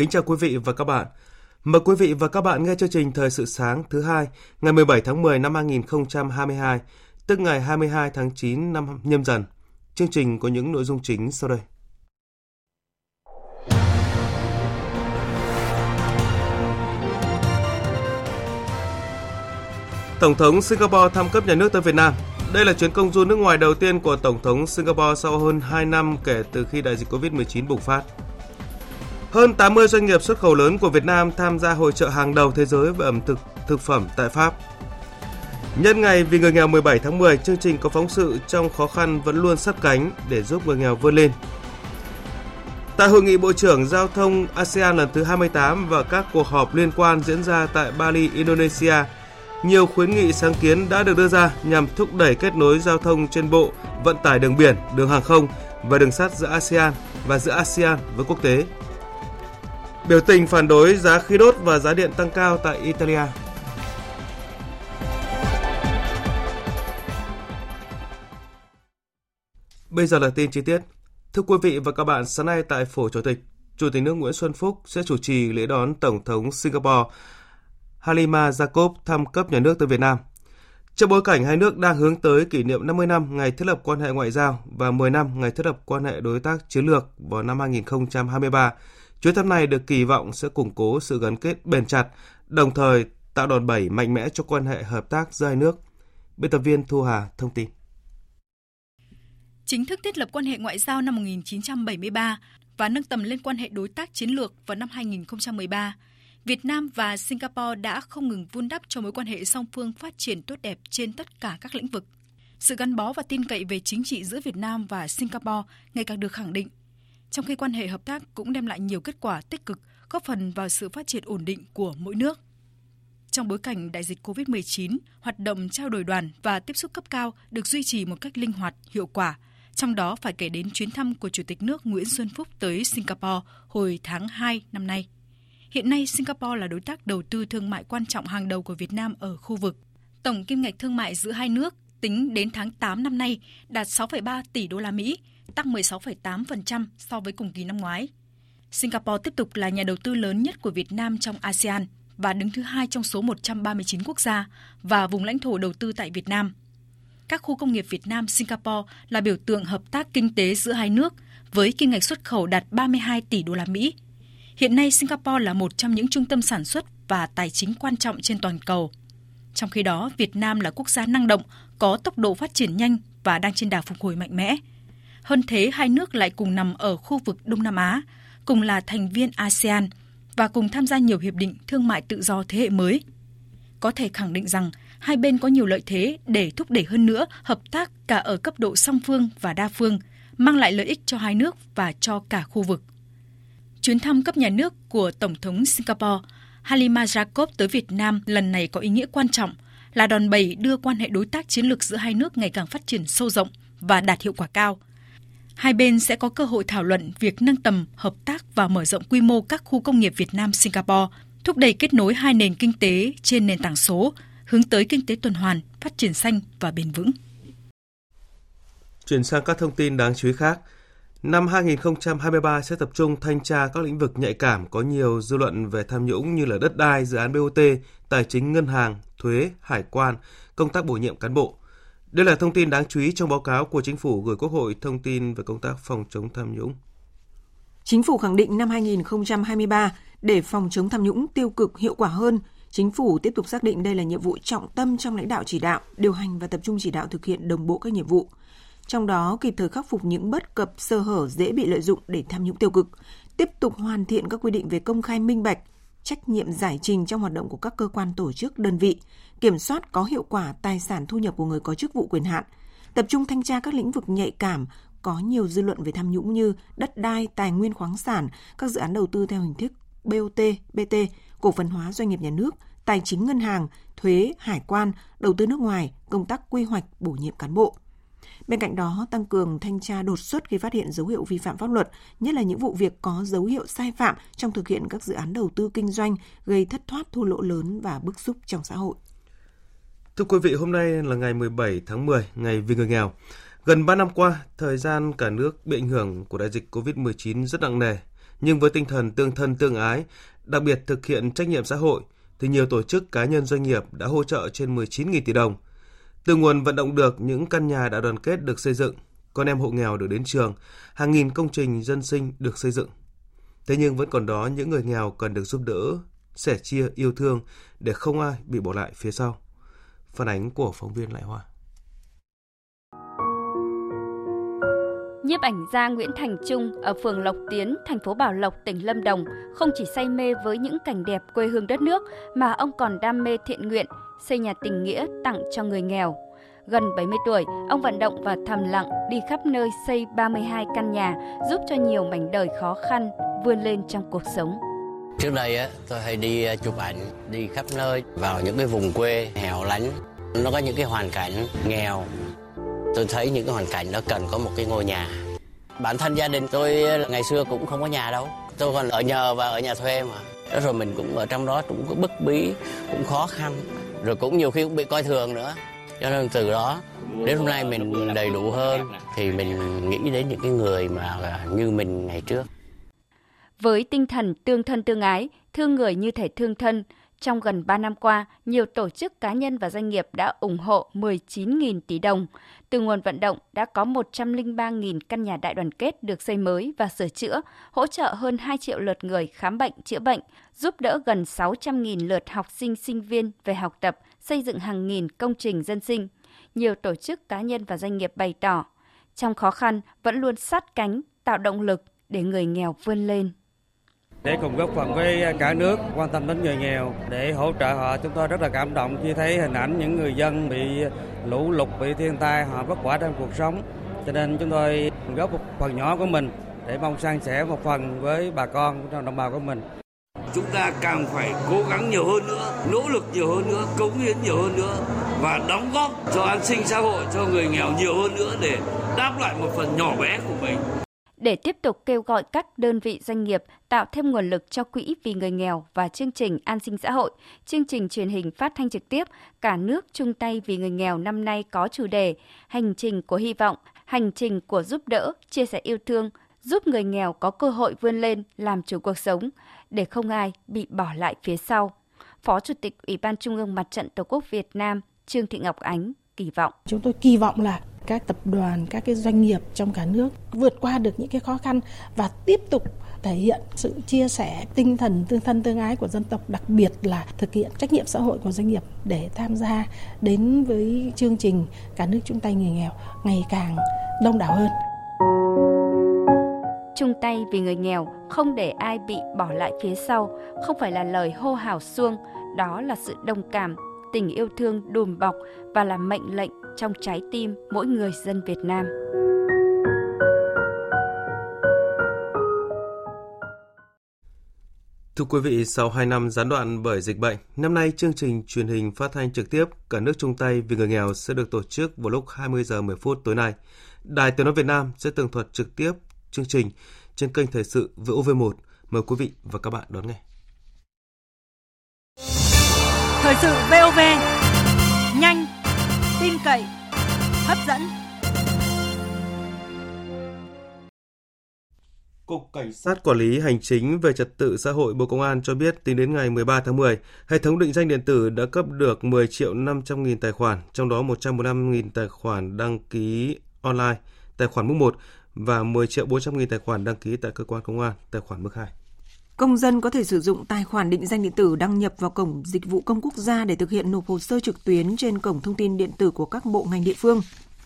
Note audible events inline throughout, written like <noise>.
Kính chào quý vị và các bạn. Mời quý vị và các bạn nghe chương trình Thời sự sáng thứ hai, ngày 17 tháng 10 năm 2022, tức ngày 22 tháng 9 năm nhâm dần. Chương trình có những nội dung chính sau đây. Tổng thống Singapore thăm cấp nhà nước tới Việt Nam. Đây là chuyến công du nước ngoài đầu tiên của Tổng thống Singapore sau hơn 2 năm kể từ khi đại dịch COVID-19 bùng phát. Hơn 80 doanh nghiệp xuất khẩu lớn của Việt Nam tham gia hội trợ hàng đầu thế giới về ẩm thực, thực phẩm tại Pháp. Nhân ngày vì người nghèo 17 tháng 10, chương trình có phóng sự trong khó khăn vẫn luôn sát cánh để giúp người nghèo vươn lên. Tại hội nghị Bộ trưởng Giao thông ASEAN lần thứ 28 và các cuộc họp liên quan diễn ra tại Bali, Indonesia, nhiều khuyến nghị sáng kiến đã được đưa ra nhằm thúc đẩy kết nối giao thông trên bộ, vận tải đường biển, đường hàng không và đường sắt giữa ASEAN và giữa ASEAN với quốc tế. Biểu tình phản đối giá khí đốt và giá điện tăng cao tại Italia. Bây giờ là tin chi tiết. Thưa quý vị và các bạn, sáng nay tại Phủ Chủ tịch, Chủ tịch nước Nguyễn Xuân Phúc sẽ chủ trì lễ đón Tổng thống Singapore Halima Jacob thăm cấp nhà nước tới Việt Nam. Trong bối cảnh hai nước đang hướng tới kỷ niệm 50 năm ngày thiết lập quan hệ ngoại giao và 10 năm ngày thiết lập quan hệ đối tác chiến lược vào năm 2023, chuyến thăm này được kỳ vọng sẽ củng cố sự gắn kết bền chặt, đồng thời tạo đòn bẩy mạnh mẽ cho quan hệ hợp tác giữa hai nước. Biên tập viên Thu Hà thông tin. Chính thức thiết lập quan hệ ngoại giao năm 1973 và nâng tầm lên quan hệ đối tác chiến lược vào năm 2013, Việt Nam và Singapore đã không ngừng vun đắp cho mối quan hệ song phương phát triển tốt đẹp trên tất cả các lĩnh vực. Sự gắn bó và tin cậy về chính trị giữa Việt Nam và Singapore ngày càng được khẳng định, trong khi quan hệ hợp tác cũng đem lại nhiều kết quả tích cực, góp phần vào sự phát triển ổn định của mỗi nước. Trong bối cảnh đại dịch COVID-19, hoạt động trao đổi đoàn và tiếp xúc cấp cao được duy trì một cách linh hoạt, hiệu quả, trong đó phải kể đến chuyến thăm của Chủ tịch nước Nguyễn Xuân Phúc tới Singapore hồi tháng 2 năm nay. Hiện nay, Singapore là đối tác đầu tư thương mại quan trọng hàng đầu của Việt Nam ở khu vực. Tổng kim ngạch thương mại giữa hai nước tính đến tháng 8 năm nay đạt 6,3 tỷ đô la Mỹ, tăng 16,8% so với cùng kỳ năm ngoái. Singapore tiếp tục là nhà đầu tư lớn nhất của Việt Nam trong ASEAN và đứng thứ hai trong số 139 quốc gia và vùng lãnh thổ đầu tư tại Việt Nam. Các khu công nghiệp Việt Nam Singapore là biểu tượng hợp tác kinh tế giữa hai nước với kim ngạch xuất khẩu đạt 32 tỷ đô la Mỹ. Hiện nay Singapore là một trong những trung tâm sản xuất và tài chính quan trọng trên toàn cầu. Trong khi đó, Việt Nam là quốc gia năng động, có tốc độ phát triển nhanh và đang trên đà phục hồi mạnh mẽ. Hơn thế, hai nước lại cùng nằm ở khu vực Đông Nam Á, cùng là thành viên ASEAN và cùng tham gia nhiều hiệp định thương mại tự do thế hệ mới. Có thể khẳng định rằng hai bên có nhiều lợi thế để thúc đẩy hơn nữa hợp tác cả ở cấp độ song phương và đa phương, mang lại lợi ích cho hai nước và cho cả khu vực. Chuyến thăm cấp nhà nước của Tổng thống Singapore Halima Jacob tới Việt Nam lần này có ý nghĩa quan trọng là đòn bẩy đưa quan hệ đối tác chiến lược giữa hai nước ngày càng phát triển sâu rộng và đạt hiệu quả cao. Hai bên sẽ có cơ hội thảo luận việc nâng tầm hợp tác và mở rộng quy mô các khu công nghiệp Việt Nam Singapore, thúc đẩy kết nối hai nền kinh tế trên nền tảng số, hướng tới kinh tế tuần hoàn, phát triển xanh và bền vững. Chuyển sang các thông tin đáng chú ý khác. Năm 2023 sẽ tập trung thanh tra các lĩnh vực nhạy cảm có nhiều dư luận về tham nhũng như là đất đai, dự án BOT, tài chính ngân hàng, thuế, hải quan, công tác bổ nhiệm cán bộ. Đây là thông tin đáng chú ý trong báo cáo của Chính phủ gửi Quốc hội thông tin về công tác phòng chống tham nhũng. Chính phủ khẳng định năm 2023 để phòng chống tham nhũng tiêu cực hiệu quả hơn, Chính phủ tiếp tục xác định đây là nhiệm vụ trọng tâm trong lãnh đạo chỉ đạo, điều hành và tập trung chỉ đạo thực hiện đồng bộ các nhiệm vụ – trong đó kịp thời khắc phục những bất cập sơ hở dễ bị lợi dụng để tham nhũng tiêu cực, tiếp tục hoàn thiện các quy định về công khai minh bạch, trách nhiệm giải trình trong hoạt động của các cơ quan tổ chức đơn vị, kiểm soát có hiệu quả tài sản thu nhập của người có chức vụ quyền hạn, tập trung thanh tra các lĩnh vực nhạy cảm có nhiều dư luận về tham nhũng như đất đai, tài nguyên khoáng sản, các dự án đầu tư theo hình thức BOT, BT, cổ phần hóa doanh nghiệp nhà nước, tài chính ngân hàng, thuế, hải quan, đầu tư nước ngoài, công tác quy hoạch, bổ nhiệm cán bộ. Bên cạnh đó, tăng cường thanh tra đột xuất khi phát hiện dấu hiệu vi phạm pháp luật, nhất là những vụ việc có dấu hiệu sai phạm trong thực hiện các dự án đầu tư kinh doanh gây thất thoát thua lỗ lớn và bức xúc trong xã hội. Thưa quý vị, hôm nay là ngày 17 tháng 10, ngày vì người nghèo. Gần 3 năm qua, thời gian cả nước bị ảnh hưởng của đại dịch COVID-19 rất nặng nề, nhưng với tinh thần tương thân tương ái, đặc biệt thực hiện trách nhiệm xã hội, thì nhiều tổ chức cá nhân doanh nghiệp đã hỗ trợ trên 19.000 tỷ đồng. Từ nguồn vận động được những căn nhà đã đoàn kết được xây dựng, con em hộ nghèo được đến trường, hàng nghìn công trình dân sinh được xây dựng. Thế nhưng vẫn còn đó những người nghèo cần được giúp đỡ, sẻ chia yêu thương để không ai bị bỏ lại phía sau. Phản ánh của phóng viên Lại Hoa. Nhiếp ảnh gia Nguyễn Thành Trung ở phường Lộc Tiến, thành phố Bảo Lộc, tỉnh Lâm Đồng không chỉ say mê với những cảnh đẹp quê hương đất nước mà ông còn đam mê thiện nguyện, xây nhà tình nghĩa tặng cho người nghèo. Gần 70 tuổi, ông vận động và thầm lặng đi khắp nơi xây 32 căn nhà, giúp cho nhiều mảnh đời khó khăn vươn lên trong cuộc sống. Trước đây á, tôi hay đi à, chụp ảnh, đi khắp nơi vào những cái vùng quê hẻo lánh. Nó có những cái hoàn cảnh nghèo, tôi thấy những cái hoàn cảnh đó cần có một cái ngôi nhà bản thân gia đình tôi à, ngày xưa cũng không có nhà đâu tôi còn ở nhờ và ở nhà thuê mà đó rồi mình cũng ở trong đó cũng có bức bí cũng khó khăn rồi cũng nhiều khi cũng bị coi thường nữa. Cho nên từ đó, đến hôm nay mình đầy đủ hơn, thì mình nghĩ đến những cái người mà à, như mình ngày trước. Với tinh thần tương thân tương ái, thương người như thể thương thân trong gần 3 năm qua, nhiều tổ chức cá nhân và doanh nghiệp đã ủng hộ 19.000 tỷ đồng. Từ nguồn vận động đã có 103.000 căn nhà đại đoàn kết được xây mới và sửa chữa, hỗ trợ hơn 2 triệu lượt người khám bệnh, chữa bệnh, giúp đỡ gần 600.000 lượt học sinh, sinh viên về học tập, xây dựng hàng nghìn công trình dân sinh. Nhiều tổ chức cá nhân và doanh nghiệp bày tỏ, trong khó khăn vẫn luôn sát cánh, tạo động lực để người nghèo vươn lên để cùng góp phần với cả nước quan tâm đến người nghèo, để hỗ trợ họ, chúng tôi rất là cảm động khi thấy hình ảnh những người dân bị lũ lụt, bị thiên tai, họ vất vả trong cuộc sống. Cho nên chúng tôi góp một phần nhỏ của mình để mong san sẻ một phần với bà con trong đồng bào của mình. Chúng ta càng phải cố gắng nhiều hơn nữa, nỗ lực nhiều hơn nữa, cống hiến nhiều hơn nữa và đóng góp cho an sinh xã hội, cho người nghèo nhiều hơn nữa để đáp lại một phần nhỏ bé của mình để tiếp tục kêu gọi các đơn vị doanh nghiệp tạo thêm nguồn lực cho quỹ vì người nghèo và chương trình an sinh xã hội. Chương trình truyền hình phát thanh trực tiếp Cả nước chung tay vì người nghèo năm nay có chủ đề Hành trình của hy vọng, hành trình của giúp đỡ, chia sẻ yêu thương, giúp người nghèo có cơ hội vươn lên làm chủ cuộc sống để không ai bị bỏ lại phía sau. Phó Chủ tịch Ủy ban Trung ương Mặt trận Tổ quốc Việt Nam Trương Thị Ngọc Ánh kỳ vọng. Chúng tôi kỳ vọng là các tập đoàn, các cái doanh nghiệp trong cả nước vượt qua được những cái khó khăn và tiếp tục thể hiện sự chia sẻ tinh thần tương thân tương ái của dân tộc đặc biệt là thực hiện trách nhiệm xã hội của doanh nghiệp để tham gia đến với chương trình cả nước chung tay người nghèo ngày càng đông đảo hơn. Chung tay vì người nghèo không để ai bị bỏ lại phía sau không phải là lời hô hào xuông đó là sự đồng cảm tình yêu thương đùm bọc và là mệnh lệnh trong trái tim mỗi người dân Việt Nam. Thưa quý vị, sau 2 năm gián đoạn bởi dịch bệnh, năm nay chương trình truyền hình phát thanh trực tiếp Cả nước chung tay vì người nghèo sẽ được tổ chức vào lúc 20 giờ 10 phút tối nay. Đài Tiếng nói Việt Nam sẽ tường thuật trực tiếp chương trình trên kênh Thời sự VOV1. Mời quý vị và các bạn đón nghe. Thời sự VOV cậy, hấp dẫn. Cục Cảnh sát Quản lý Hành chính về Trật tự xã hội Bộ Công an cho biết tính đến ngày 13 tháng 10, hệ thống định danh điện tử đã cấp được 10 triệu 500 nghìn tài khoản, trong đó 115 nghìn tài khoản đăng ký online, tài khoản mức 1 và 10 triệu 400 nghìn tài khoản đăng ký tại cơ quan công an, tài khoản mức 2. Công dân có thể sử dụng tài khoản định danh điện tử đăng nhập vào cổng dịch vụ công quốc gia để thực hiện nộp hồ sơ trực tuyến trên cổng thông tin điện tử của các bộ ngành địa phương.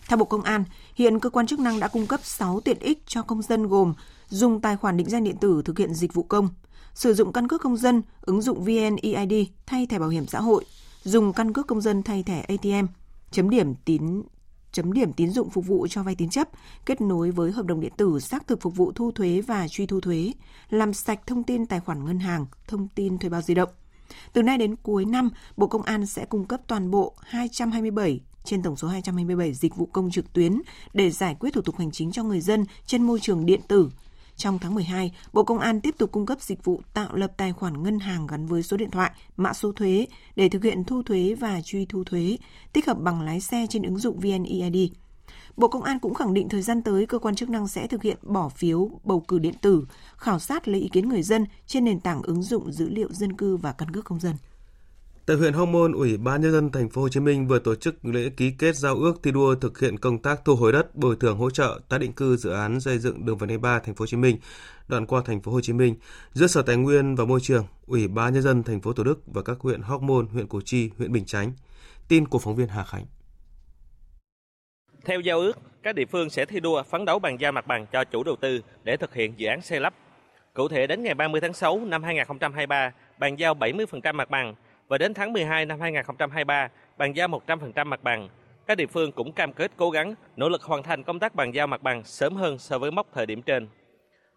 Theo Bộ Công an, hiện cơ quan chức năng đã cung cấp 6 tiện ích cho công dân gồm dùng tài khoản định danh điện tử thực hiện dịch vụ công, sử dụng căn cước công dân, ứng dụng VNeID thay thẻ bảo hiểm xã hội, dùng căn cước công dân thay thẻ ATM, chấm điểm tín chấm điểm tín dụng phục vụ cho vay tín chấp, kết nối với hợp đồng điện tử xác thực phục vụ thu thuế và truy thu thuế, làm sạch thông tin tài khoản ngân hàng, thông tin thuê bao di động. Từ nay đến cuối năm, Bộ Công an sẽ cung cấp toàn bộ 227 trên tổng số 227 dịch vụ công trực tuyến để giải quyết thủ tục hành chính cho người dân trên môi trường điện tử. Trong tháng 12, Bộ Công an tiếp tục cung cấp dịch vụ tạo lập tài khoản ngân hàng gắn với số điện thoại, mã số thuế để thực hiện thu thuế và truy thu thuế, tích hợp bằng lái xe trên ứng dụng VNeID. Bộ Công an cũng khẳng định thời gian tới cơ quan chức năng sẽ thực hiện bỏ phiếu bầu cử điện tử, khảo sát lấy ý kiến người dân trên nền tảng ứng dụng dữ liệu dân cư và căn cước công dân. Tại huyện Hóc Môn, Ủy ban nhân dân thành phố Hồ Chí Minh vừa tổ chức lễ ký kết giao ước thi đua thực hiện công tác thu hồi đất, bồi thường hỗ trợ tái định cư dự án xây dựng đường vành đai 3 thành phố Hồ Chí Minh, đoạn qua thành phố Hồ Chí Minh giữa Sở Tài nguyên và Môi trường, Ủy ban nhân dân thành phố Thủ Đức và các huyện Hóc Môn, huyện Củ Chi, huyện Bình Chánh. Tin của phóng viên Hà Khánh. Theo giao ước, các địa phương sẽ thi đua phấn đấu bàn giao mặt bằng cho chủ đầu tư để thực hiện dự án xây lắp. Cụ thể đến ngày 30 tháng 6 năm 2023, bàn giao 70% mặt bằng và đến tháng 12 năm 2023 bàn giao 100% mặt bằng. Các địa phương cũng cam kết cố gắng nỗ lực hoàn thành công tác bàn giao mặt bằng sớm hơn so với mốc thời điểm trên.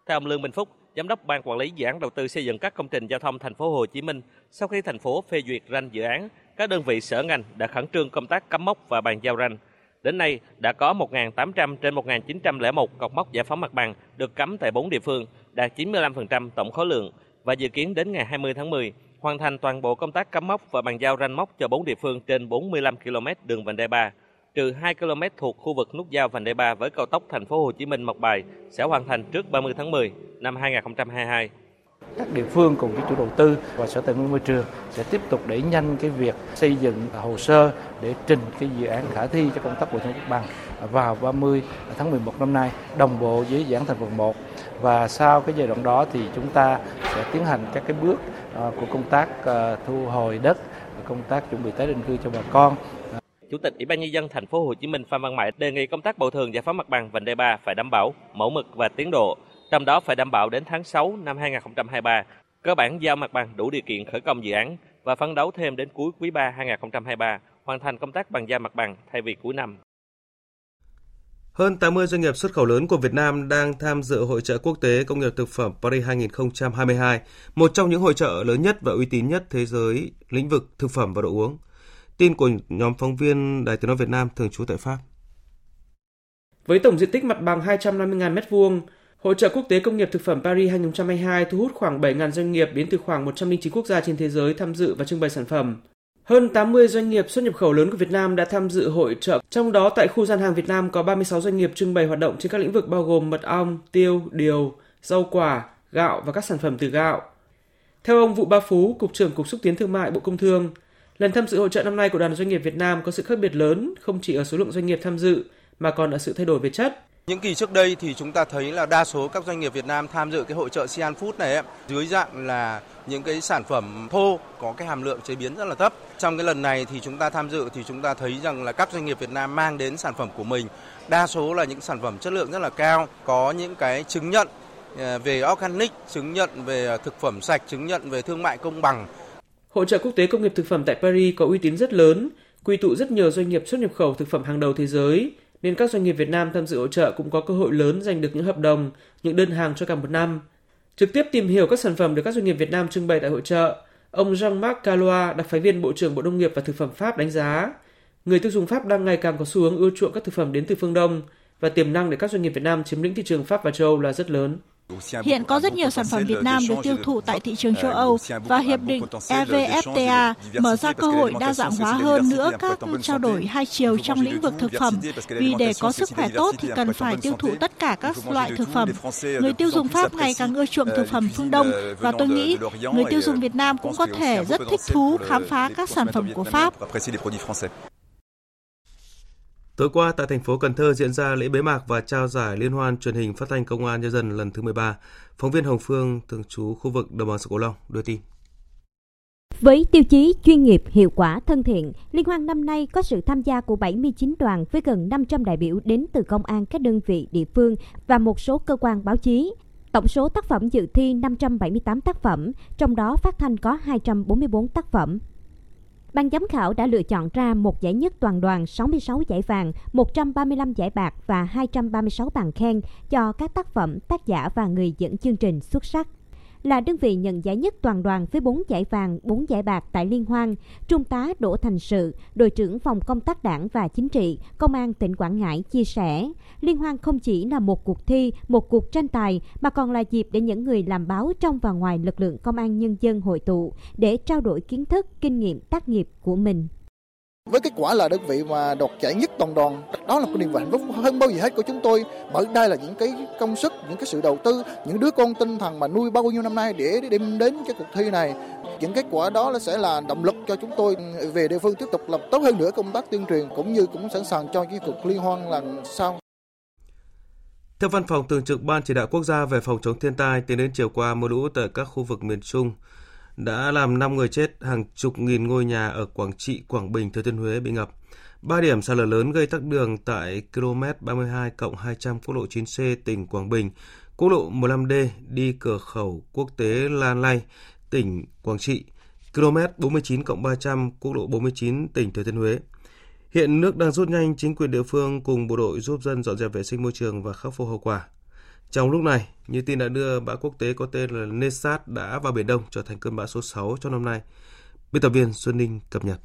Theo ông Lương Minh Phúc, Giám đốc Ban Quản lý Dự án Đầu tư xây dựng các công trình giao thông thành phố Hồ Chí Minh, sau khi thành phố phê duyệt ranh dự án, các đơn vị sở ngành đã khẩn trương công tác cắm mốc và bàn giao ranh. Đến nay, đã có 1.800 trên 1.901 cọc mốc giải phóng mặt bằng được cắm tại 4 địa phương, đạt 95% tổng khối lượng và dự kiến đến ngày 20 tháng 10, hoàn thành toàn bộ công tác cắm mốc và bàn giao ranh mốc cho 4 địa phương trên 45 km đường vành đai 3, trừ 2 km thuộc khu vực nút giao vành đai 3 với cao tốc thành phố Hồ Chí Minh Mộc Bài sẽ hoàn thành trước 30 tháng 10 năm 2022 các địa phương cùng với chủ đầu tư và sở tài nguyên môi trường sẽ tiếp tục đẩy nhanh cái việc xây dựng hồ sơ để trình cái dự án khả thi cho công tác bồi thường mặt bằng vào 30 tháng 11 năm nay đồng bộ với dự án thành phần 1 và sau cái giai đoạn đó thì chúng ta sẽ tiến hành các cái bước Ờ, của công tác ờ, thu hồi đất công tác chuẩn bị tái định cư cho bà con Chủ tịch Ủy ban nhân dân thành phố Hồ Chí Minh Phan Văn Mãi đề nghị công tác bồi thường giải phóng mặt bằng vành đai 3 phải đảm bảo mẫu mực và tiến độ, trong đó phải đảm bảo đến tháng 6 năm 2023 cơ bản giao mặt bằng đủ điều kiện khởi công dự án và phấn đấu thêm đến cuối quý 3 2023 hoàn thành công tác bàn giao mặt bằng thay vì cuối năm. Hơn 80 doanh nghiệp xuất khẩu lớn của Việt Nam đang tham dự hội trợ quốc tế công nghiệp thực phẩm Paris 2022, một trong những hội trợ lớn nhất và uy tín nhất thế giới lĩnh vực thực phẩm và đồ uống. Tin của nhóm phóng viên Đài Tiếng nói Việt Nam thường trú tại Pháp. Với tổng diện tích mặt bằng 250.000 m2, Hội trợ quốc tế công nghiệp thực phẩm Paris 2022 thu hút khoảng 7.000 doanh nghiệp đến từ khoảng 109 quốc gia trên thế giới tham dự và trưng bày sản phẩm. Hơn 80 doanh nghiệp xuất nhập khẩu lớn của Việt Nam đã tham dự hội trợ, trong đó tại khu gian hàng Việt Nam có 36 doanh nghiệp trưng bày hoạt động trên các lĩnh vực bao gồm mật ong, tiêu, điều, rau quả, gạo và các sản phẩm từ gạo. Theo ông Vũ Ba Phú, Cục trưởng Cục Xúc tiến Thương mại Bộ Công Thương, lần tham dự hội trợ năm nay của đoàn doanh nghiệp Việt Nam có sự khác biệt lớn không chỉ ở số lượng doanh nghiệp tham dự mà còn ở sự thay đổi về chất. Những kỳ trước đây thì chúng ta thấy là đa số các doanh nghiệp Việt Nam tham dự cái hội trợ Sian Food này ấy, dưới dạng là những cái sản phẩm thô có cái hàm lượng chế biến rất là thấp. Trong cái lần này thì chúng ta tham dự thì chúng ta thấy rằng là các doanh nghiệp Việt Nam mang đến sản phẩm của mình đa số là những sản phẩm chất lượng rất là cao, có những cái chứng nhận ờ, về organic, chứng nhận về thực phẩm sạch, chứng nhận về thương mại công bằng. Hội trợ quốc tế công nghiệp thực phẩm tại Paris có uy tín rất lớn, quy tụ rất nhiều doanh nghiệp xuất nhập khẩu thực phẩm hàng đầu thế giới, nên các doanh nghiệp Việt Nam tham dự hội trợ cũng có cơ hội lớn giành được những hợp đồng, những đơn hàng cho cả một năm. Trực tiếp tìm hiểu các sản phẩm được các doanh nghiệp Việt Nam trưng bày tại hội trợ, ông Jean-Marc Calois, đặc phái viên Bộ trưởng Bộ Nông nghiệp và Thực phẩm Pháp đánh giá, người tiêu dùng Pháp đang ngày càng có xu hướng ưa chuộng các thực phẩm đến từ phương Đông và tiềm năng để các doanh nghiệp Việt Nam chiếm lĩnh thị trường Pháp và châu Âu là rất lớn. Hiện có rất nhiều sản phẩm Việt Nam được tiêu thụ tại thị trường châu Âu và Hiệp định EVFTA mở ra cơ hội đa dạng hóa hơn nữa các trao đổi hai chiều trong lĩnh vực thực phẩm. Vì để có sức khỏe tốt thì cần phải tiêu thụ tất cả các loại thực phẩm. Người tiêu dùng Pháp ngày càng ưa chuộng thực phẩm phương Đông và tôi nghĩ người tiêu dùng Việt Nam cũng có thể rất thích thú khám phá các sản phẩm của Pháp. Tối qua tại thành phố Cần Thơ diễn ra lễ bế mạc và trao giải Liên hoan truyền hình phát thanh công an nhân dân lần thứ 13. Phóng viên Hồng Phương thường trú khu vực đồng bằng sông Cửu Long đưa tin. Với tiêu chí chuyên nghiệp, hiệu quả, thân thiện, Liên hoan năm nay có sự tham gia của 79 đoàn với gần 500 đại biểu đến từ công an các đơn vị địa phương và một số cơ quan báo chí. Tổng số tác phẩm dự thi 578 tác phẩm, trong đó phát thanh có 244 tác phẩm. Ban giám khảo đã lựa chọn ra một giải nhất toàn đoàn 66 giải vàng, 135 giải bạc và 236 bằng khen cho các tác phẩm, tác giả và người dẫn chương trình xuất sắc là đơn vị nhận giải nhất toàn đoàn với 4 giải vàng, 4 giải bạc tại Liên hoan. Trung tá Đỗ Thành Sự, đội trưởng phòng công tác đảng và chính trị, Công an tỉnh Quảng Ngãi chia sẻ, Liên hoan không chỉ là một cuộc thi, một cuộc tranh tài mà còn là dịp để những người làm báo trong và ngoài lực lượng công an nhân dân hội tụ để trao đổi kiến thức, kinh nghiệm tác nghiệp của mình. Với kết quả là đơn vị mà đoạt giải nhất toàn đoàn, đó là một niềm hạnh phúc hơn bao giờ hết của chúng tôi. Bởi đây là những cái công sức, những cái sự đầu tư, những đứa con tinh thần mà nuôi bao nhiêu năm nay để đem đến cái cuộc thi này. Những kết quả đó là sẽ là động lực cho chúng tôi về địa phương tiếp tục làm tốt hơn nữa công tác tuyên truyền cũng như cũng sẵn sàng cho cái cuộc liên hoan lần sau. Theo Văn phòng Thường trực Ban Chỉ đạo Quốc gia về phòng chống thiên tai, tính đến chiều qua mưa lũ tại các khu vực miền Trung đã làm 5 người chết, hàng chục nghìn ngôi nhà ở Quảng Trị, Quảng Bình, Thừa Thiên Huế bị ngập. Ba điểm sạt lở lớn gây tắc đường tại km 32 cộng 200 quốc lộ 9C tỉnh Quảng Bình, quốc lộ 15D đi cửa khẩu quốc tế Lan Lay, tỉnh Quảng Trị, km 49 cộng 300 quốc lộ 49 tỉnh Thừa Thiên Huế. Hiện nước đang rút nhanh, chính quyền địa phương cùng bộ đội giúp dân dọn dẹp vệ sinh môi trường và khắc phục hậu quả. Trong lúc này, như tin đã đưa, bão quốc tế có tên là Nesat đã vào Biển Đông trở thành cơn bão số 6 trong năm nay. Biên tập viên Xuân Ninh cập nhật.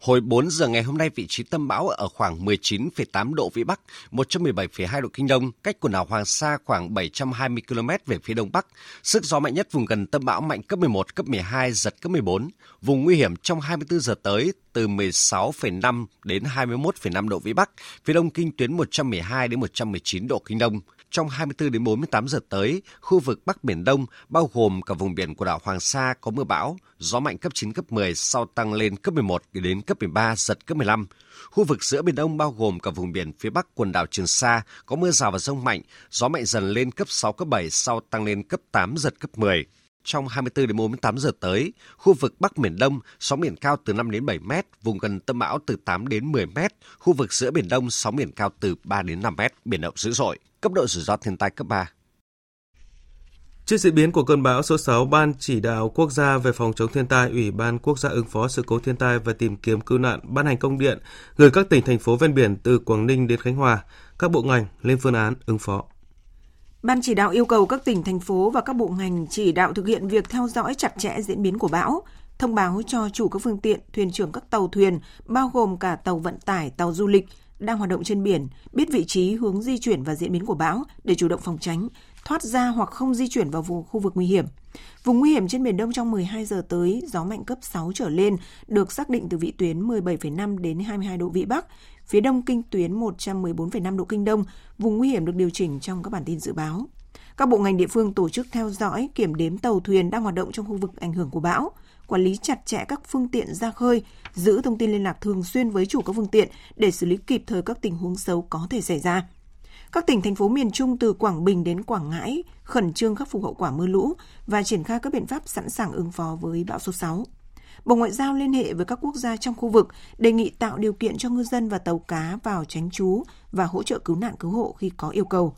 Hồi 4 giờ ngày hôm nay, vị trí tâm bão ở khoảng 19,8 độ Vĩ Bắc, 117,2 độ Kinh Đông, cách quần đảo Hoàng Sa khoảng 720 km về phía Đông Bắc. Sức gió mạnh nhất vùng gần tâm bão mạnh cấp 11, cấp 12, giật cấp 14. Vùng nguy hiểm trong 24 giờ tới từ 16,5 đến 21,5 độ Vĩ Bắc, phía đông kinh tuyến 112 đến 119 độ Kinh Đông. Trong 24 đến 48 giờ tới, khu vực Bắc Biển Đông, bao gồm cả vùng biển của đảo Hoàng Sa có mưa bão, gió mạnh cấp 9, cấp 10, sau tăng lên cấp 11 đến cấp 13, giật cấp 15. Khu vực giữa Biển Đông bao gồm cả vùng biển phía Bắc quần đảo Trường Sa có mưa rào và rông mạnh, gió mạnh dần lên cấp 6, cấp 7, sau tăng lên cấp 8, giật cấp 10. Trong 24 đến 48 giờ tới, khu vực Bắc Biển Đông, sóng biển cao từ 5 đến 7 mét, vùng gần tâm bão từ 8 đến 10 mét, khu vực giữa Biển Đông, sóng biển cao từ 3 đến 5 mét, biển động dữ dội, cấp độ rủi ro thiên tai cấp 3. Trước diễn biến của cơn bão số 6, Ban chỉ đạo quốc gia về phòng chống thiên tai, Ủy ban quốc gia ứng phó sự cố thiên tai và tìm kiếm cứu nạn ban hành công điện gửi các tỉnh thành phố ven biển từ Quảng Ninh đến Khánh Hòa, các bộ ngành lên phương án ứng phó. Ban chỉ đạo yêu cầu các tỉnh, thành phố và các bộ ngành chỉ đạo thực hiện việc theo dõi chặt chẽ diễn biến của bão, thông báo cho chủ các phương tiện, thuyền trưởng các tàu thuyền, bao gồm cả tàu vận tải, tàu du lịch đang hoạt động trên biển, biết vị trí, hướng di chuyển và diễn biến của bão để chủ động phòng tránh, thoát ra hoặc không di chuyển vào vùng khu vực nguy hiểm. Vùng nguy hiểm trên Biển Đông trong 12 giờ tới, gió mạnh cấp 6 trở lên được xác định từ vị tuyến 17,5 đến 22 độ Vĩ Bắc, phía đông kinh tuyến 114,5 độ Kinh Đông, vùng nguy hiểm được điều chỉnh trong các bản tin dự báo. Các bộ ngành địa phương tổ chức theo dõi, kiểm đếm tàu thuyền đang hoạt động trong khu vực ảnh hưởng của bão, quản lý chặt chẽ các phương tiện ra khơi, giữ thông tin liên lạc thường xuyên với chủ các phương tiện để xử lý kịp thời các tình huống xấu có thể xảy ra. Các tỉnh thành phố miền Trung từ Quảng Bình đến Quảng Ngãi khẩn trương khắc phục hậu quả mưa lũ và triển khai các biện pháp sẵn sàng ứng phó với bão số 6. Bộ Ngoại giao liên hệ với các quốc gia trong khu vực đề nghị tạo điều kiện cho ngư dân và tàu cá vào tránh trú và hỗ trợ cứu nạn cứu hộ khi có yêu cầu.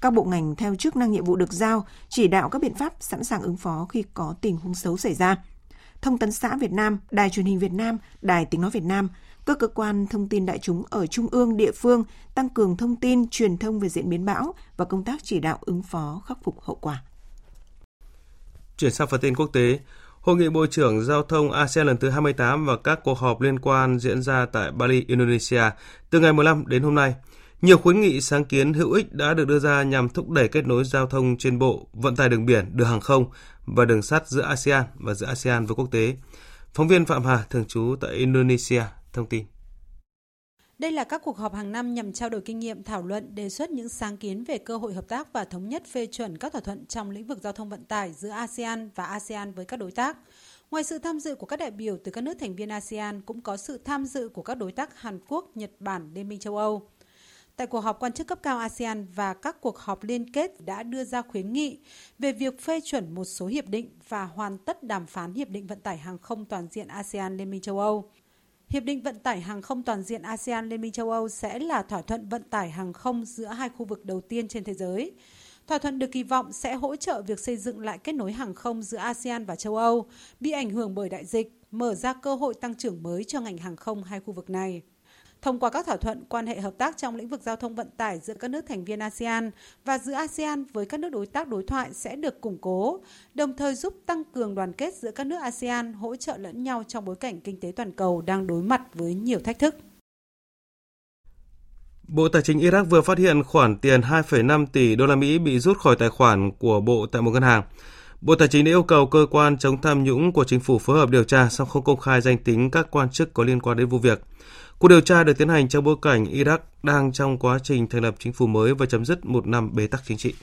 Các bộ ngành theo chức năng nhiệm vụ được giao chỉ đạo các biện pháp sẵn sàng ứng phó khi có tình huống xấu xảy ra. Thông tấn xã Việt Nam, Đài truyền hình Việt Nam, Đài tiếng nói Việt Nam, các cơ quan thông tin đại chúng ở trung ương, địa phương tăng cường thông tin, truyền thông về diễn biến bão và công tác chỉ đạo ứng phó khắc phục hậu quả. Chuyển sang phần tin quốc tế, Hội nghị Bộ trưởng Giao thông ASEAN lần thứ 28 và các cuộc họp liên quan diễn ra tại Bali, Indonesia từ ngày 15 đến hôm nay. Nhiều khuyến nghị sáng kiến hữu ích đã được đưa ra nhằm thúc đẩy kết nối giao thông trên bộ, vận tải đường biển, đường hàng không và đường sắt giữa ASEAN và giữa ASEAN với quốc tế. Phóng viên Phạm Hà, thường trú tại Indonesia, thông tin. Đây là các cuộc họp hàng năm nhằm trao đổi kinh nghiệm, thảo luận, đề xuất những sáng kiến về cơ hội hợp tác và thống nhất phê chuẩn các thỏa thuận trong lĩnh vực giao thông vận tải giữa ASEAN và ASEAN với các đối tác. Ngoài sự tham dự của các đại biểu từ các nước thành viên ASEAN, cũng có sự tham dự của các đối tác Hàn Quốc, Nhật Bản, Liên minh châu Âu. Tại cuộc họp quan chức cấp cao ASEAN và các cuộc họp liên kết đã đưa ra khuyến nghị về việc phê chuẩn một số hiệp định và hoàn tất đàm phán hiệp định vận tải hàng không toàn diện ASEAN Liên minh châu Âu. Hiệp định vận tải hàng không toàn diện ASEAN Liên minh châu Âu sẽ là thỏa thuận vận tải hàng không giữa hai khu vực đầu tiên trên thế giới. Thỏa thuận được kỳ vọng sẽ hỗ trợ việc xây dựng lại kết nối hàng không giữa ASEAN và châu Âu bị ảnh hưởng bởi đại dịch, mở ra cơ hội tăng trưởng mới cho ngành hàng không hai khu vực này. Thông qua các thỏa thuận, quan hệ hợp tác trong lĩnh vực giao thông vận tải giữa các nước thành viên ASEAN và giữa ASEAN với các nước đối tác đối thoại sẽ được củng cố, đồng thời giúp tăng cường đoàn kết giữa các nước ASEAN, hỗ trợ lẫn nhau trong bối cảnh kinh tế toàn cầu đang đối mặt với nhiều thách thức. Bộ Tài chính Iraq vừa phát hiện khoản tiền 2,5 tỷ đô la Mỹ bị rút khỏi tài khoản của bộ tại một ngân hàng. Bộ Tài chính đã yêu cầu cơ quan chống tham nhũng của chính phủ phối hợp điều tra song không công khai danh tính các quan chức có liên quan đến vụ việc. Cuộc điều tra được tiến hành trong bối cảnh Iraq đang trong quá trình thành lập chính phủ mới và chấm dứt một năm bế tắc chính trị.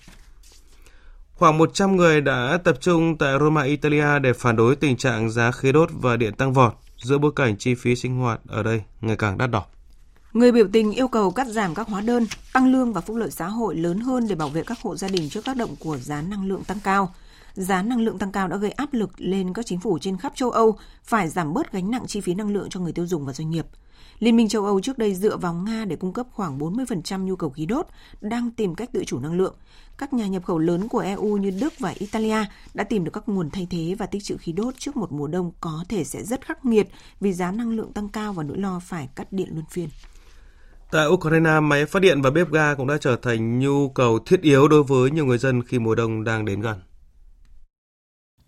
Khoảng 100 người đã tập trung tại Roma, Italia để phản đối tình trạng giá khí đốt và điện tăng vọt giữa bối cảnh chi phí sinh hoạt ở đây ngày càng đắt đỏ. Người biểu tình yêu cầu cắt giảm các hóa đơn, tăng lương và phúc lợi xã hội lớn hơn để bảo vệ các hộ gia đình trước tác động của giá năng lượng tăng cao. Giá năng lượng tăng cao đã gây áp lực lên các chính phủ trên khắp châu Âu phải giảm bớt gánh nặng chi phí năng lượng cho người tiêu dùng và doanh nghiệp. Liên minh châu Âu trước đây dựa vào Nga để cung cấp khoảng 40% nhu cầu khí đốt, đang tìm cách tự chủ năng lượng. Các nhà nhập khẩu lớn của EU như Đức và Italia đã tìm được các nguồn thay thế và tích trữ khí đốt trước một mùa đông có thể sẽ rất khắc nghiệt vì giá năng lượng tăng cao và nỗi lo phải cắt điện luân phiên. Tại Ukraine, máy phát điện và bếp ga cũng đã trở thành nhu cầu thiết yếu đối với nhiều người dân khi mùa đông đang đến gần.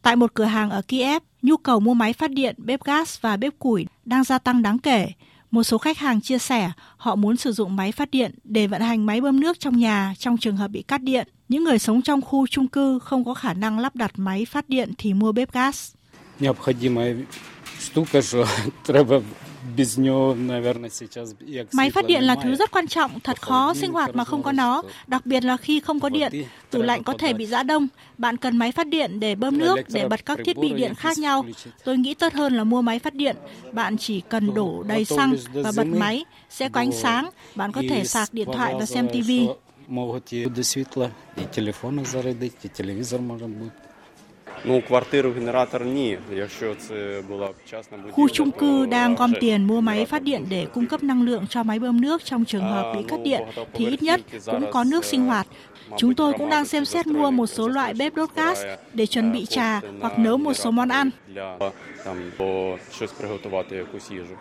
Tại một cửa hàng ở Kiev, nhu cầu mua máy phát điện, bếp gas và bếp củi đang gia tăng đáng kể. Một số khách hàng chia sẻ, họ muốn sử dụng máy phát điện để vận hành máy bơm nước trong nhà trong trường hợp bị cắt điện. Những người sống trong khu chung cư không có khả năng lắp đặt máy phát điện thì mua bếp gas. <laughs> Máy phát điện là thứ rất quan trọng, thật khó sinh hoạt mà không có nó, đặc biệt là khi không có điện. Tủ lạnh có thể bị giã đông. Bạn cần máy phát điện để bơm nước, để bật các thiết bị điện khác nhau. Tôi nghĩ tốt hơn là mua máy phát điện. Bạn chỉ cần đổ đầy xăng và bật máy, sẽ có ánh sáng. Bạn có thể sạc điện thoại và xem TV. Ну, квартиру генератор ні. Якщо це була вчасна будівля, Khu chung cư đang gom tiền mua máy phát điện để cung cấp năng lượng cho máy bơm nước trong trường hợp bị cắt điện thì ít nhất cũng có nước sinh hoạt. Chúng tôi cũng đang xem xét mua một số loại bếp đốt gas để chuẩn bị trà hoặc nấu một số món ăn. для там бо щось приготувати якусь їжу.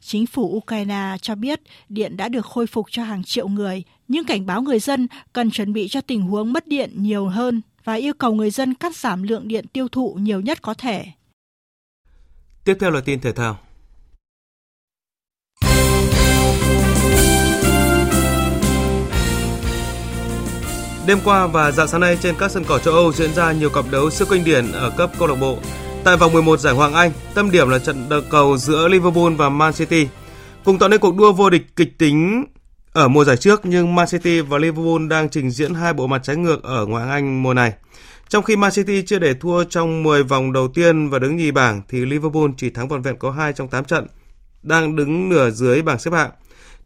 Chính phủ Ukraine cho biết điện đã được khôi phục cho hàng triệu người, nhưng cảnh báo người dân cần chuẩn bị cho tình huống mất điện nhiều hơn và yêu cầu người dân cắt giảm lượng điện tiêu thụ nhiều nhất có thể. Tiếp theo là tin thể thao. Đêm qua và dạng sáng nay trên các sân cỏ châu Âu diễn ra nhiều cặp đấu siêu kinh điển ở cấp câu lạc bộ. Tại vòng 11 giải Hoàng Anh, tâm điểm là trận đấu cầu giữa Liverpool và Man City. Cùng tạo nên cuộc đua vô địch kịch tính ở mùa giải trước nhưng Man City và Liverpool đang trình diễn hai bộ mặt trái ngược ở ngoại hạng Anh mùa này. Trong khi Man City chưa để thua trong 10 vòng đầu tiên và đứng nhì bảng thì Liverpool chỉ thắng vòn vẹn có 2 trong 8 trận, đang đứng nửa dưới bảng xếp hạng.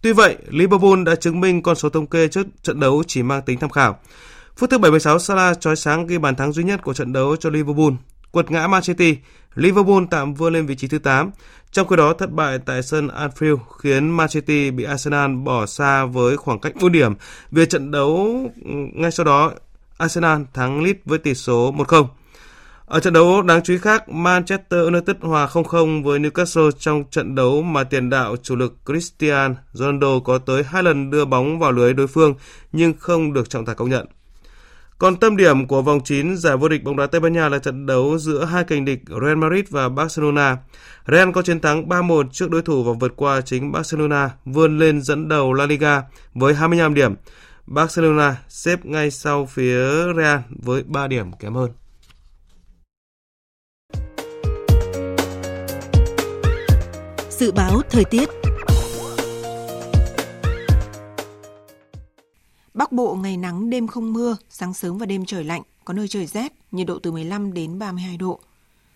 Tuy vậy, Liverpool đã chứng minh con số thống kê trước trận đấu chỉ mang tính tham khảo. Phút thứ 76, Salah chói sáng ghi bàn thắng duy nhất của trận đấu cho Liverpool. Quật ngã Man City, Liverpool tạm vươn lên vị trí thứ 8. Trong khi đó, thất bại tại sân Anfield khiến Man City bị Arsenal bỏ xa với khoảng cách 4 điểm. Về trận đấu ừ, ngay sau đó, Arsenal thắng Leeds với tỷ số 1-0. Ở trận đấu đáng chú ý khác, Manchester United hòa 0-0 với Newcastle trong trận đấu mà tiền đạo chủ lực Cristiano Ronaldo có tới hai lần đưa bóng vào lưới đối phương nhưng không được trọng tài công nhận. Còn tâm điểm của vòng 9 giải vô địch bóng đá Tây Ban Nha là trận đấu giữa hai kình địch Real Madrid và Barcelona. Real có chiến thắng 3-1 trước đối thủ và vượt qua chính Barcelona, vươn lên dẫn đầu La Liga với 25 điểm. Barcelona xếp ngay sau phía Real với 3 điểm kém hơn. Dự báo thời tiết Bắc Bộ ngày nắng đêm không mưa, sáng sớm và đêm trời lạnh, có nơi trời rét, nhiệt độ từ 15 đến 32 độ.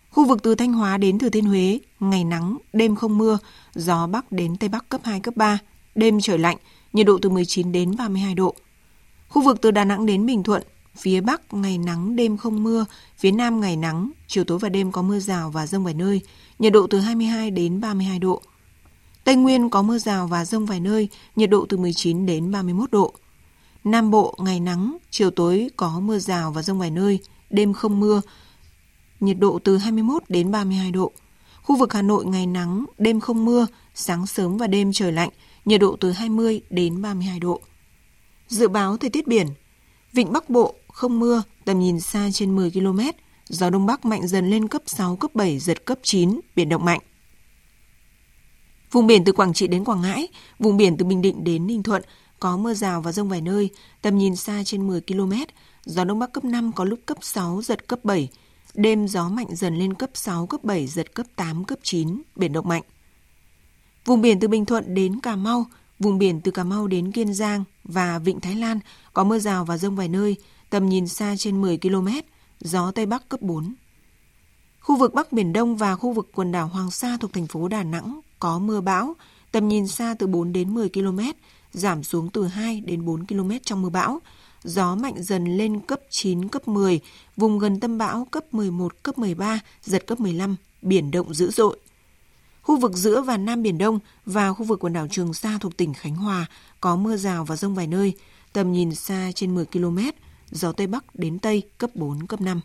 Khu vực từ Thanh Hóa đến Thừa Thiên Huế, ngày nắng, đêm không mưa, gió Bắc đến Tây Bắc cấp 2, cấp 3, đêm trời lạnh, nhiệt độ từ 19 đến 32 độ. Khu vực từ Đà Nẵng đến Bình Thuận, phía Bắc ngày nắng đêm không mưa, phía Nam ngày nắng, chiều tối và đêm có mưa rào và rông vài nơi, nhiệt độ từ 22 đến 32 độ. Tây Nguyên có mưa rào và rông vài nơi, nhiệt độ từ 19 đến 31 độ. Nam Bộ ngày nắng, chiều tối có mưa rào và rông vài nơi, đêm không mưa, nhiệt độ từ 21 đến 32 độ. Khu vực Hà Nội ngày nắng, đêm không mưa, sáng sớm và đêm trời lạnh, nhiệt độ từ 20 đến 32 độ. Dự báo thời tiết biển, Vịnh Bắc Bộ không mưa, tầm nhìn xa trên 10 km, gió Đông Bắc mạnh dần lên cấp 6, cấp 7, giật cấp 9, biển động mạnh. Vùng biển từ Quảng Trị đến Quảng Ngãi, vùng biển từ Bình Định đến Ninh Thuận có mưa rào và rông vài nơi, tầm nhìn xa trên 10 km, gió Đông Bắc cấp 5 có lúc cấp 6, giật cấp 7, đêm gió mạnh dần lên cấp 6, cấp 7, giật cấp 8, cấp 9, biển động mạnh. Vùng biển từ Bình Thuận đến Cà Mau, vùng biển từ Cà Mau đến Kiên Giang và Vịnh Thái Lan có mưa rào và rông vài nơi, tầm nhìn xa trên 10 km, gió Tây Bắc cấp 4. Khu vực Bắc Biển Đông và khu vực quần đảo Hoàng Sa thuộc thành phố Đà Nẵng có mưa bão, tầm nhìn xa từ 4 đến 10 km, giảm xuống từ 2 đến 4 km trong mưa bão. Gió mạnh dần lên cấp 9, cấp 10, vùng gần tâm bão cấp 11, cấp 13, giật cấp 15, biển động dữ dội. Khu vực giữa và Nam Biển Đông và khu vực quần đảo Trường Sa thuộc tỉnh Khánh Hòa có mưa rào và rông vài nơi, tầm nhìn xa trên 10 km, gió Tây Bắc đến Tây cấp 4, cấp 5.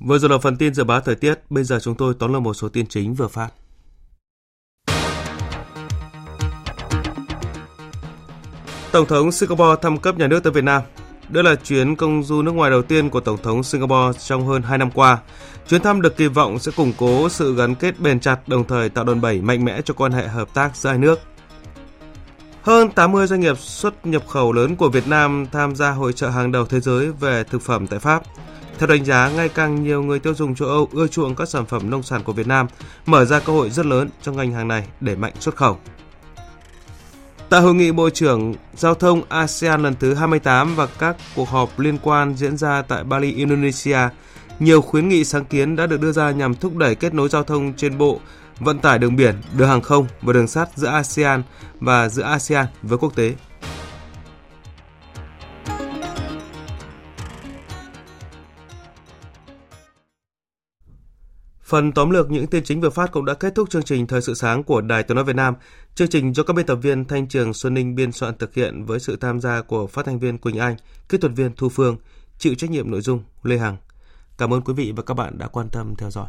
Vừa rồi là phần tin dự báo thời tiết, bây giờ chúng tôi tóm lược một số tin chính vừa phát. Tổng thống Singapore thăm cấp nhà nước tới Việt Nam. Đây là chuyến công du nước ngoài đầu tiên của Tổng thống Singapore trong hơn 2 năm qua. Chuyến thăm được kỳ vọng sẽ củng cố sự gắn kết bền chặt đồng thời tạo đòn bẩy mạnh mẽ cho quan hệ hợp tác giữa hai nước. Hơn 80 doanh nghiệp xuất nhập khẩu lớn của Việt Nam tham gia hội trợ hàng đầu thế giới về thực phẩm tại Pháp. Theo đánh giá, ngày càng nhiều người tiêu dùng châu Âu ưa chuộng các sản phẩm nông sản của Việt Nam, mở ra cơ hội rất lớn cho ngành hàng này để mạnh xuất khẩu. Tại hội nghị Bộ trưởng Giao thông ASEAN lần thứ 28 và các cuộc họp liên quan diễn ra tại Bali, Indonesia, nhiều khuyến nghị sáng kiến đã được đưa ra nhằm thúc đẩy kết nối giao thông trên bộ, vận tải đường biển, đường hàng không và đường sắt giữa ASEAN và giữa ASEAN với quốc tế. Phần tóm lược những tin chính vừa phát cũng đã kết thúc chương trình Thời sự sáng của Đài Tiếng nói Việt Nam. Chương trình do các biên tập viên Thanh Trường, Xuân Ninh biên soạn thực hiện với sự tham gia của phát thanh viên Quỳnh Anh, kỹ thuật viên Thu Phương, chịu trách nhiệm nội dung Lê Hằng. Cảm ơn quý vị và các bạn đã quan tâm theo dõi.